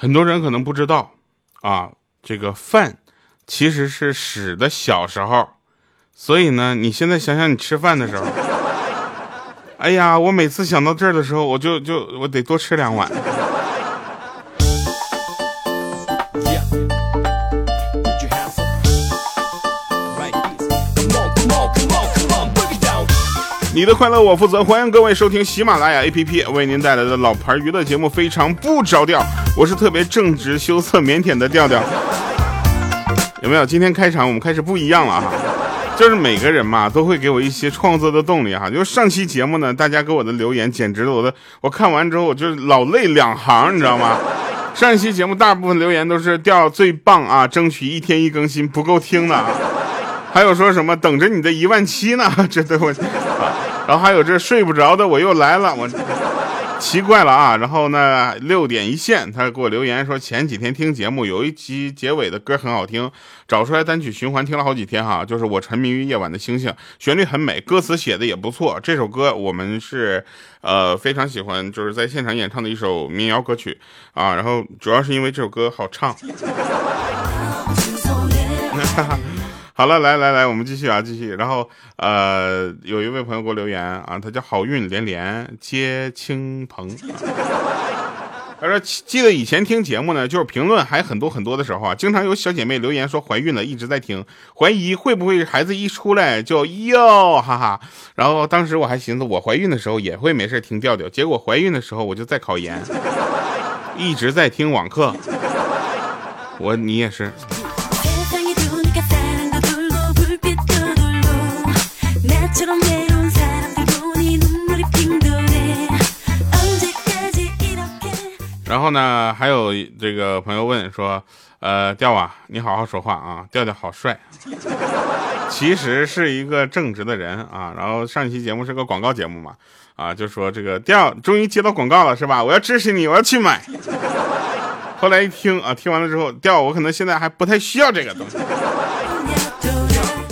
很多人可能不知道啊，这个饭其实是屎的小时候，所以呢，你现在想想你吃饭的时候，哎呀，我每次想到这儿的时候，我就就我得多吃两碗。你的快乐我负责，欢迎各位收听喜马拉雅 APP 为您带来的老牌娱乐节目，非常不着调。我是特别正直、羞涩、腼腆的调调。有没有？今天开场我们开始不一样了哈，就是每个人嘛都会给我一些创作的动力哈。就是上期节目呢，大家给我的留言简直了，我的我看完之后我就老泪两行，你知道吗？上一期节目大部分留言都是调最棒啊，争取一天一更新，不够听的啊。还有说什么等着你的一万七呢？这对我。然后还有这睡不着的我又来了，我 奇怪了啊！然后呢，六点一线，他给我留言说前几天听节目有一集结尾的歌很好听，找出来单曲循环听了好几天哈。就是我沉迷于夜晚的星星，旋律很美，歌词写的也不错。这首歌我们是呃非常喜欢，就是在现场演唱的一首民谣歌曲啊。然后主要是因为这首歌好唱。好了，来来来，我们继续啊，继续。然后，呃，有一位朋友给我留言啊，他叫好运连连接青鹏，他说记得以前听节目呢，就是评论还很多很多的时候啊，经常有小姐妹留言说怀孕了，一直在听，怀疑会不会孩子一出来就哟哈哈。然后当时我还寻思，我怀孕的时候也会没事听调调，结果怀孕的时候我就在考研，一直在听网课。我你也是。然后呢，还有这个朋友问说，呃，调啊，你好好说话啊，调调好帅，其实是一个正直的人啊。然后上一期节目是个广告节目嘛，啊，就说这个调终于接到广告了是吧？我要支持你，我要去买。后来一听啊，听完了之后，调我可能现在还不太需要这个东西。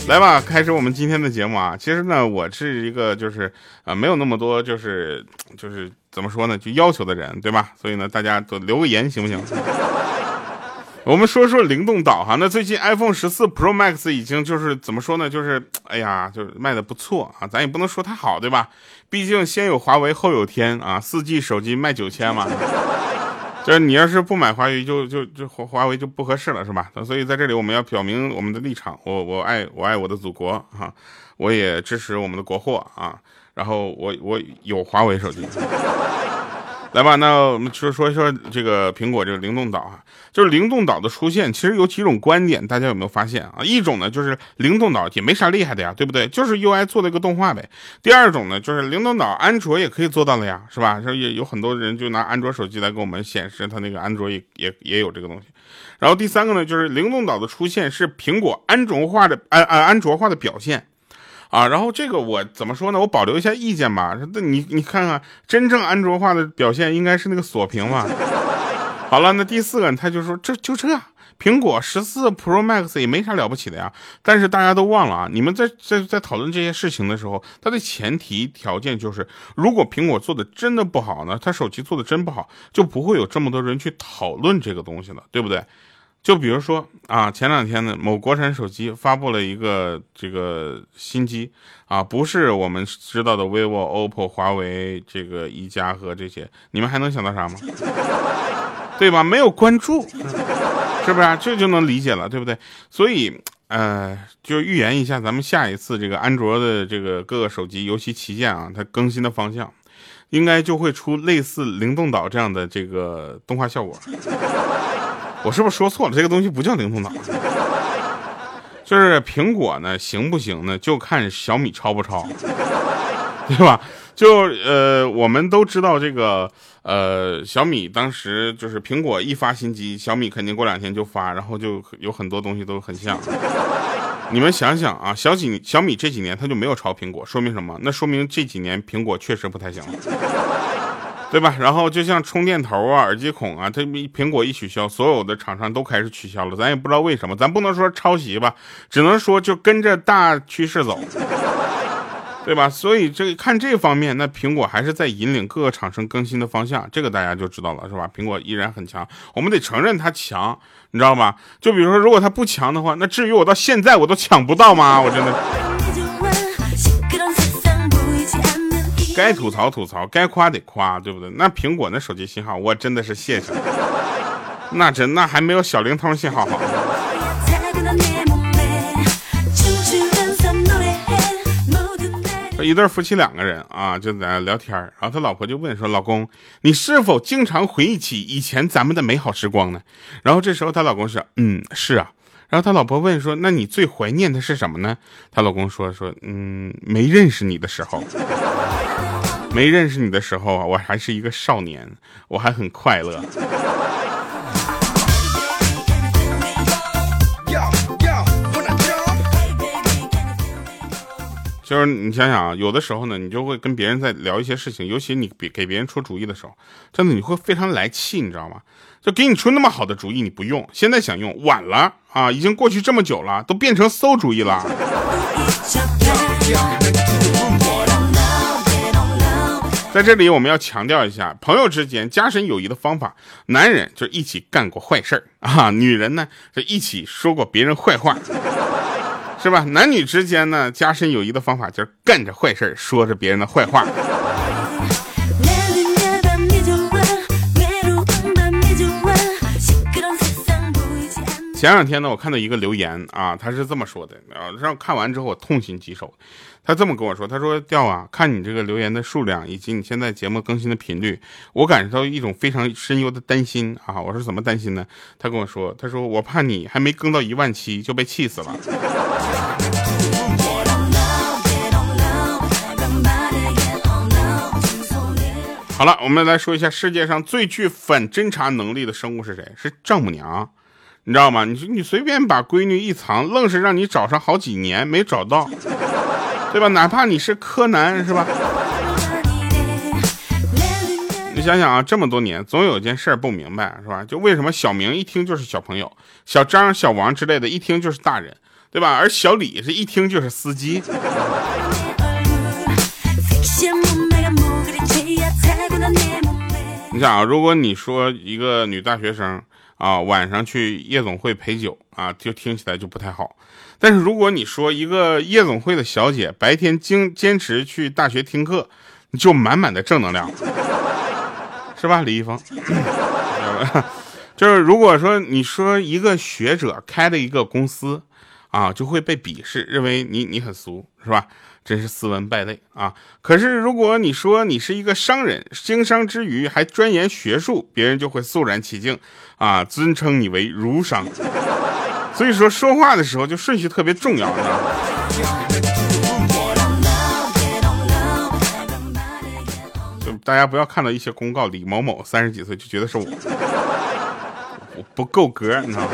来吧，开始我们今天的节目啊！其实呢，我是一个就是啊，没有那么多就是就是怎么说呢，就要求的人，对吧？所以呢，大家都留个言行不行？我们说说灵动岛哈。那最近 iPhone 十四 Pro Max 已经就是怎么说呢？就是哎呀，就是卖的不错啊，咱也不能说太好，对吧？毕竟先有华为后有天啊，四 G 手机卖九千嘛。就是你要是不买华为，就就就华华为就不合适了，是吧？所以在这里我们要表明我们的立场，我我爱我爱我的祖国啊，我也支持我们的国货啊，然后我我有华为手机。来吧，那我们就说说说这个苹果这个灵动岛啊，就是灵动岛的出现，其实有几种观点，大家有没有发现啊？一种呢，就是灵动岛也没啥厉害的呀，对不对？就是 UI 做了一个动画呗。第二种呢，就是灵动岛安卓也可以做到了呀，是吧？这也有很多人就拿安卓手机来给我们显示它那个安卓也也也有这个东西。然后第三个呢，就是灵动岛的出现是苹果安卓化的安安安卓化的表现。啊，然后这个我怎么说呢？我保留一下意见吧。那你你看看，真正安卓化的表现应该是那个锁屏嘛。好了，那第四个他就说这就这，苹果十四 Pro Max 也没啥了不起的呀。但是大家都忘了啊，你们在在在讨论这些事情的时候，它的前提条件就是，如果苹果做的真的不好呢，它手机做的真不好，就不会有这么多人去讨论这个东西了，对不对？就比如说啊，前两天呢，某国产手机发布了一个这个新机啊，不是我们知道的 vivo、oppo、华为这个一加和这些，你们还能想到啥吗？对吧？没有关注，是不是？这就能理解了，对不对？所以，呃，就预言一下，咱们下一次这个安卓的这个各个手机，尤其旗舰啊，它更新的方向，应该就会出类似灵动岛这样的这个动画效果。我是不是说错了？这个东西不叫灵动岛，就是苹果呢，行不行呢？就看小米超不超，对吧？就呃，我们都知道这个呃，小米当时就是苹果一发新机，小米肯定过两天就发，然后就有很多东西都很像。你们想想啊，小几小米这几年它就没有超苹果，说明什么？那说明这几年苹果确实不太行了。对吧？然后就像充电头啊、耳机孔啊，它苹果一取消，所有的厂商都开始取消了。咱也不知道为什么，咱不能说抄袭吧，只能说就跟着大趋势走，对吧？所以这个看这方面，那苹果还是在引领各个厂商更新的方向，这个大家就知道了，是吧？苹果依然很强，我们得承认它强，你知道吧？就比如说，如果它不强的话，那至于我到现在我都抢不到吗？我真的。该吐槽吐槽，该夸得夸，对不对？那苹果那手机信号，我真的是谢谢。那真那还没有小灵通信号好。一对夫妻两个人啊，就在那聊天然后他老婆就问说：“老公，你是否经常回忆起以前咱们的美好时光呢？”然后这时候他老公说：“嗯，是啊。”然后他老婆问说：“那你最怀念的是什么呢？”他老公说：“说嗯，没认识你的时候。”没认识你的时候啊，我还是一个少年，我还很快乐。就是你想想啊，有的时候呢，你就会跟别人在聊一些事情，尤其你给给别人出主意的时候，真的你会非常来气，你知道吗？就给你出那么好的主意，你不用，现在想用晚了啊，已经过去这么久了，都变成馊主意了。在这里，我们要强调一下，朋友之间加深友谊的方法。男人就一起干过坏事儿啊，女人呢就一起说过别人坏话，是吧？男女之间呢，加深友谊的方法就是干着坏事儿，说着别人的坏话。前两天呢，我看到一个留言啊，他是这么说的啊，让看完之后我痛心疾首。他这么跟我说，他说：“调啊，看你这个留言的数量以及你现在节目更新的频率，我感受到一种非常深幽的担心啊。”我说：“怎么担心呢？”他跟我说：“他说我怕你还没更到一万七就被气死了。”好了，我们来说一下世界上最具反侦查能力的生物是谁？是丈母娘。你知道吗？你你随便把闺女一藏，愣是让你找上好几年没找到，对吧？哪怕你是柯南，是吧？你想想啊，这么多年，总有一件事不明白，是吧？就为什么小明一听就是小朋友，小张、小王之类的，一听就是大人，对吧？而小李是一听就是司机。你想啊，如果你说一个女大学生。啊，晚上去夜总会陪酒啊，就听起来就不太好。但是如果你说一个夜总会的小姐白天经坚持去大学听课，就满满的正能量，是吧，李易峰？就是如果说你说一个学者开了一个公司，啊，就会被鄙视，认为你你很俗，是吧？真是斯文败类啊！可是如果你说你是一个商人，经商之余还钻研学术，别人就会肃然起敬，啊，尊称你为儒商。所以说说话的时候就顺序特别重要，就大家不要看到一些公告，李某某三十几岁就觉得是我，我不够格，你知道吗？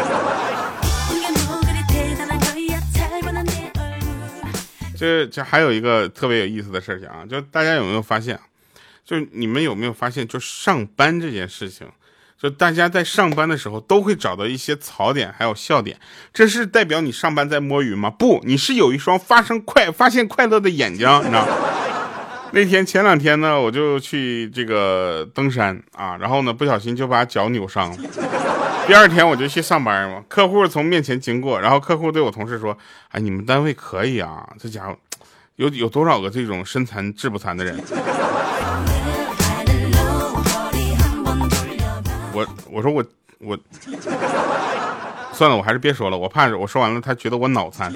这这还有一个特别有意思的事情啊，就大家有没有发现，就你们有没有发现，就上班这件事情，就大家在上班的时候都会找到一些槽点，还有笑点，这是代表你上班在摸鱼吗？不，你是有一双发生快发现快乐的眼睛，你知道。那天前两天呢，我就去这个登山啊，然后呢不小心就把脚扭伤了。第二天我就去上班嘛，客户从面前经过，然后客户对我同事说：“哎，你们单位可以啊，这家伙有有多少个这种身残志不残的人？”我说我我算了，我还是别说了，我怕我说完了他觉得我脑残。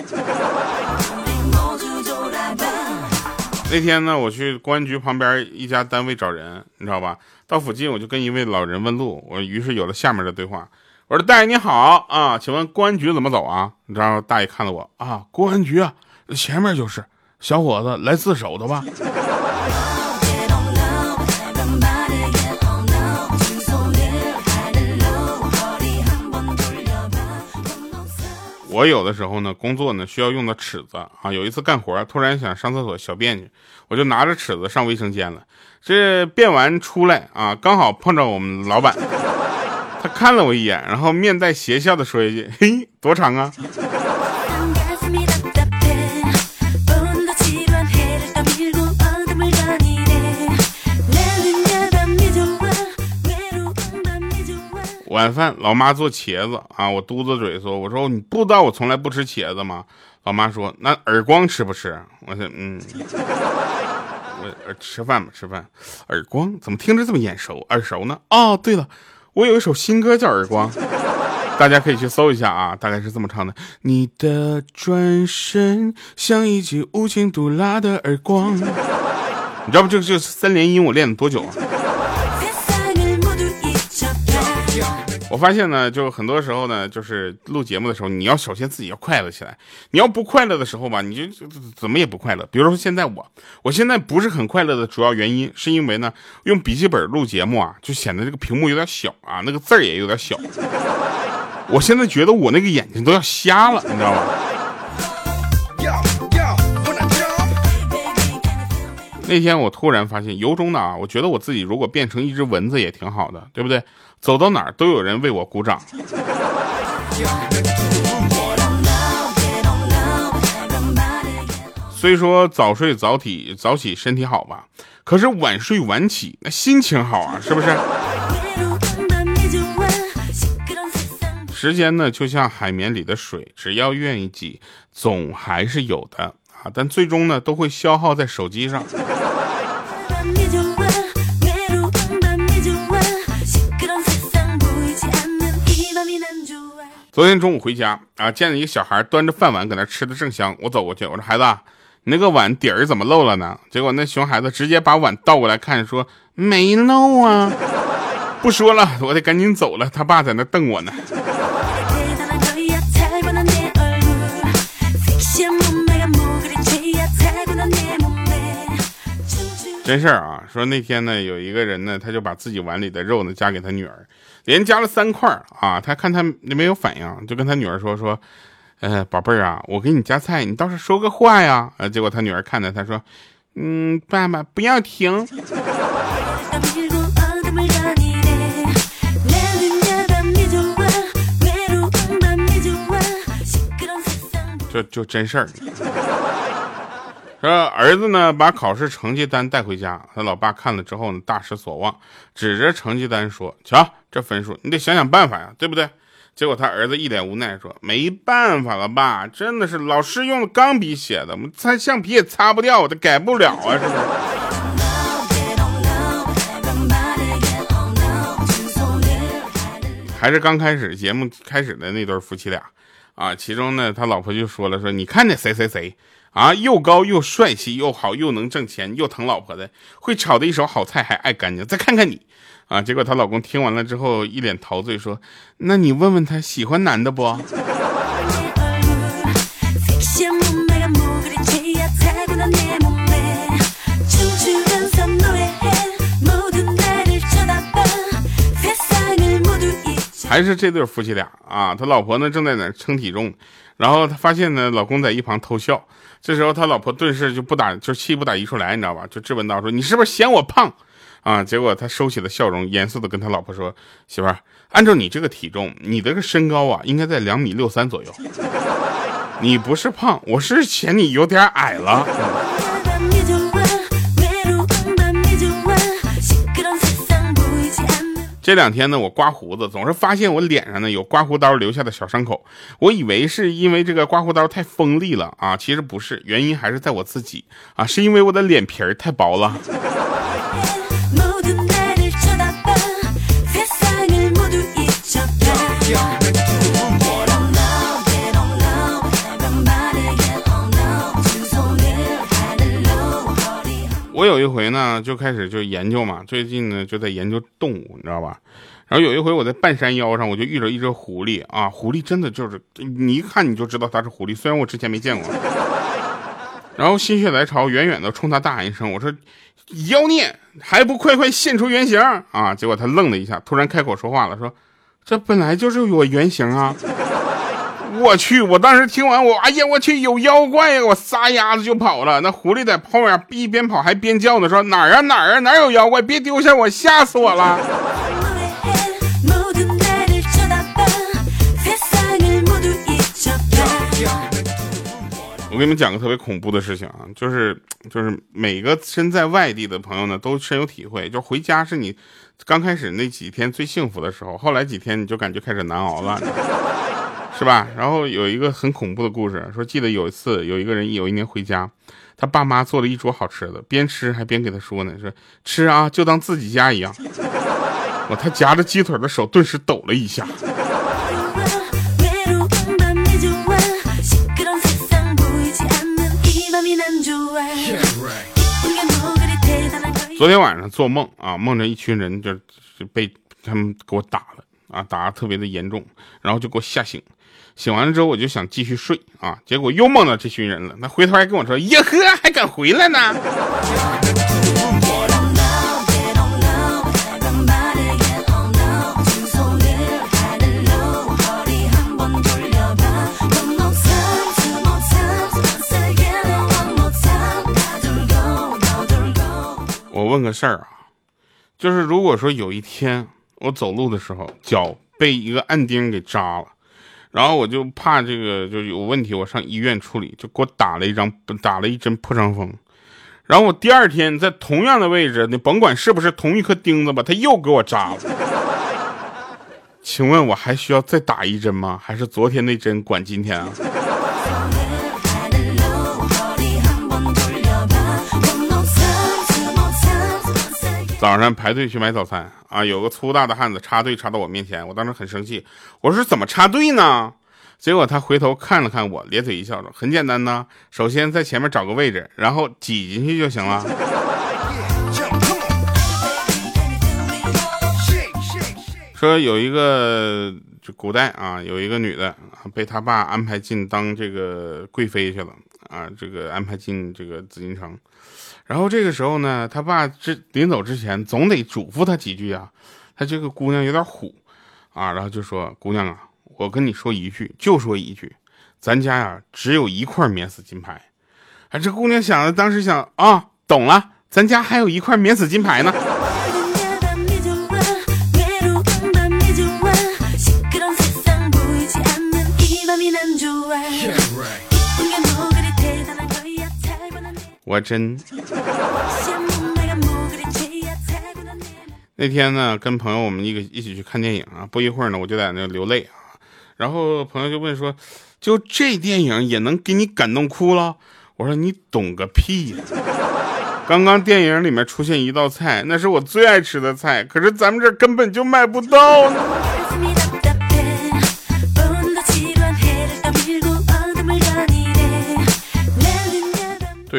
那天呢，我去公安局旁边一家单位找人，你知道吧？到附近我就跟一位老人问路，我于是有了下面的对话。我说：“大爷你好啊，请问公安局怎么走啊？”然后大爷看了我啊，公安局啊，前面就是。小伙子来自首的吧？我有的时候呢，工作呢需要用到尺子啊。有一次干活，突然想上厕所小便去，我就拿着尺子上卫生间了。这便完出来啊，刚好碰着我们老板，他看了我一眼，然后面带邪笑的说一句：“嘿，多长啊？”晚饭老妈做茄子啊，我嘟着嘴说：“我说你不知道我从来不吃茄子吗？”老妈说：“那耳光吃不吃？”我说：“嗯，我吃饭吧，吃饭。耳光怎么听着这么眼熟耳熟呢？哦，对了，我有一首新歌叫《耳光》，大家可以去搜一下啊，大概是这么唱的：你的转身像一记无情毒辣的耳光。你知道不？这这三连音我练了多久啊？我发现呢，就很多时候呢，就是录节目的时候，你要首先自己要快乐起来。你要不快乐的时候吧，你就怎么也不快乐。比如说现在我，我现在不是很快乐的主要原因，是因为呢，用笔记本录节目啊，就显得这个屏幕有点小啊，那个字儿也有点小。我现在觉得我那个眼睛都要瞎了，你知道吗？那天我突然发现，由衷的啊，我觉得我自己如果变成一只蚊子也挺好的，对不对？走到哪儿都有人为我鼓掌。虽说早睡早起早起身体好吧，可是晚睡晚起那心情好啊，是不是？时间呢，就像海绵里的水，只要愿意挤，总还是有的啊。但最终呢，都会消耗在手机上。昨天中午回家啊，见了一个小孩端着饭碗搁那吃的正香，我走过去，我说孩子，你那个碗底儿怎么漏了呢？结果那熊孩子直接把碗倒过来看，说没漏啊。不说了，我得赶紧走了，他爸在那瞪我呢。真事儿啊，说那天呢，有一个人呢，他就把自己碗里的肉呢夹给他女儿，连加了三块啊。他看他没有反应，就跟他女儿说说，呃，宝贝儿啊，我给你夹菜，你倒是说个话呀。呃，结果他女儿看着他说，嗯，爸爸不要停。就就真事儿。说儿子呢，把考试成绩单带回家，他老爸看了之后呢，大失所望，指着成绩单说：“瞧这分数，你得想想办法呀，对不对？”结果他儿子一脸无奈说：“没办法了，爸，真的是老师用的钢笔写的，我们擦橡皮也擦不掉，我都改不了啊，是不是？” 还是刚开始节目开始的那对夫妻俩啊，其中呢，他老婆就说了：“说你看那谁谁谁。”啊，又高又帅气又好又能挣钱又疼老婆的，会炒的一手好菜还爱干净。再看看你，啊！结果她老公听完了之后一脸陶醉，说：“那你问问他喜欢男的不？”还是这对夫妻俩啊，他老婆呢正在那称体重，然后他发现呢老公在一旁偷笑。这时候他老婆顿时就不打，就气不打一处来，你知道吧？就质问道：“说你是不是嫌我胖啊？”结果他收起了笑容，严肃的跟他老婆说：“媳妇儿，按照你这个体重，你这个身高啊，应该在两米六三左右。你不是胖，我是嫌你有点矮了。”这两天呢，我刮胡子总是发现我脸上呢有刮胡刀留下的小伤口，我以为是因为这个刮胡刀太锋利了啊，其实不是，原因还是在我自己啊，是因为我的脸皮儿太薄了。我有一回呢，就开始就研究嘛，最近呢就在研究动物，你知道吧？然后有一回我在半山腰上，我就遇着一只狐狸啊，狐狸真的就是你一看你就知道它是狐狸，虽然我之前没见过。然后心血来潮，远远的冲他大喊一声：“我说，妖孽，还不快快现出原形啊！”结果他愣了一下，突然开口说话了，说：“这本来就是我原形啊。”我去！我当时听完，我哎呀，我去，有妖怪呀！我撒丫子就跑了。那狐狸在后面一边跑还边叫呢，说哪儿啊哪儿啊哪儿有妖怪？别丢下我，吓死我了！我给你们讲个特别恐怖的事情啊，就是就是每个身在外地的朋友呢，都深有体会，就回家是你刚开始那几天最幸福的时候，后来几天你就感觉开始难熬了，是吧？然后有一个很恐怖的故事，说记得有一次有一个人有一年回家，他爸妈做了一桌好吃的，边吃还边给他说呢，说吃啊，就当自己家一样。我他夹着鸡腿的手顿时抖了一下。昨天晚上做梦啊，梦着一群人就就被他们给我打了啊，打的特别的严重，然后就给我吓醒。醒完了之后，我就想继续睡啊，结果又梦到这群人了。那回头还跟我说：“耶呵，还敢回来呢？”我问个事儿啊，就是如果说有一天我走路的时候脚被一个暗钉给扎了，然后我就怕这个就有问题，我上医院处理，就给我打了一张打了一针破伤风，然后我第二天在同样的位置，你甭管是不是同一颗钉子吧，他又给我扎了，请问我还需要再打一针吗？还是昨天那针管今天啊？早上排队去买早餐啊，有个粗大的汉子插队插到我面前，我当时很生气，我说怎么插队呢？结果他回头看了看我，咧嘴一笑说：“很简单呐，首先在前面找个位置，然后挤进去就行了。”说有一个就古代啊，有一个女的被他爸安排进当这个贵妃去了啊，这个安排进这个紫禁城。然后这个时候呢，他爸这临走之前总得嘱咐他几句啊。他这个姑娘有点虎啊，然后就说：“姑娘啊，我跟你说一句，就说一句，咱家呀只有一块免死金牌。”啊，这姑娘想的，当时想啊，懂了，咱家还有一块免死金牌呢。我真。那天呢，跟朋友我们一个一起去看电影啊，不一会儿呢，我就在那流泪啊。然后朋友就问说：“就这电影也能给你感动哭了？”我说：“你懂个屁呀！刚刚电影里面出现一道菜，那是我最爱吃的菜，可是咱们这根本就买不到。”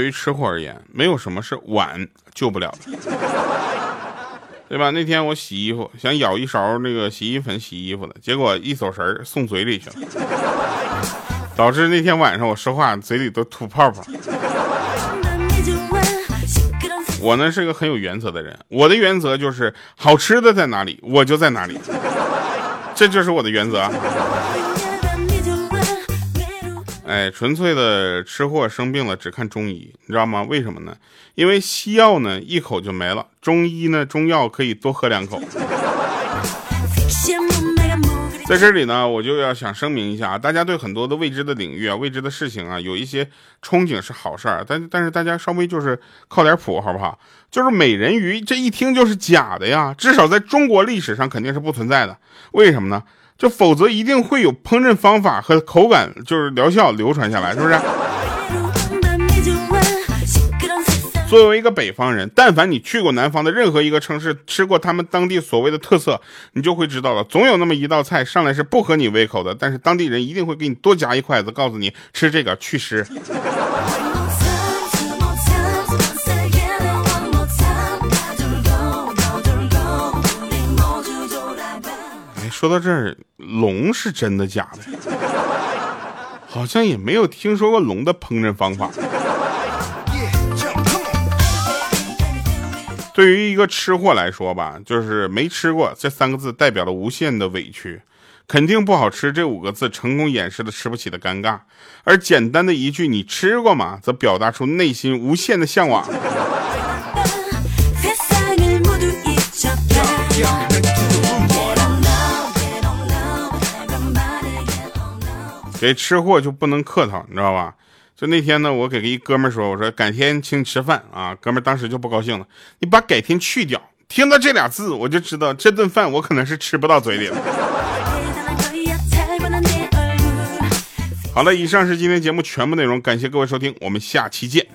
于吃货而言，没有什么是碗救不了的，对吧？那天我洗衣服，想舀一勺那个洗衣粉洗衣服的，结果一走神儿送嘴里去了，导致那天晚上我说话嘴里都吐泡泡。我呢是个很有原则的人，我的原则就是好吃的在哪里，我就在哪里，这就是我的原则。哎，纯粹的吃货生病了只看中医，你知道吗？为什么呢？因为西药呢一口就没了，中医呢中药可以多喝两口。在这里呢，我就要想声明一下啊，大家对很多的未知的领域啊、未知的事情啊，有一些憧憬是好事儿，但但是大家稍微就是靠点谱好不好？就是美人鱼这一听就是假的呀，至少在中国历史上肯定是不存在的。为什么呢？就否则一定会有烹饪方法和口感，就是疗效流传下来，是不是？作为一个北方人，但凡你去过南方的任何一个城市，吃过他们当地所谓的特色，你就会知道了，总有那么一道菜上来是不合你胃口的，但是当地人一定会给你多夹一筷子，告诉你吃这个祛湿。说到这儿，龙是真的假的？好像也没有听说过龙的烹饪方法。对于一个吃货来说吧，就是没吃过这三个字代表了无限的委屈，肯定不好吃这五个字成功掩饰了吃不起的尴尬，而简单的一句你吃过吗，则表达出内心无限的向往。给吃货就不能客套，你知道吧？就那天呢，我给一哥们说，我说改天请你吃饭啊。哥们当时就不高兴了，你把改天去掉。听到这俩字，我就知道这顿饭我可能是吃不到嘴里了。好了，以上是今天节目全部内容，感谢各位收听，我们下期见。